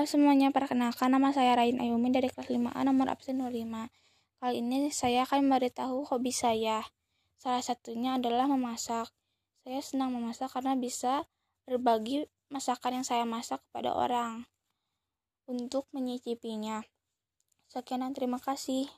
Halo semuanya, perkenalkan nama saya Rain Ayumi dari kelas 5A nomor absen 25. Kali ini saya akan memberitahu hobi saya. Salah satunya adalah memasak. Saya senang memasak karena bisa berbagi masakan yang saya masak kepada orang untuk menyicipinya. Sekian dan terima kasih.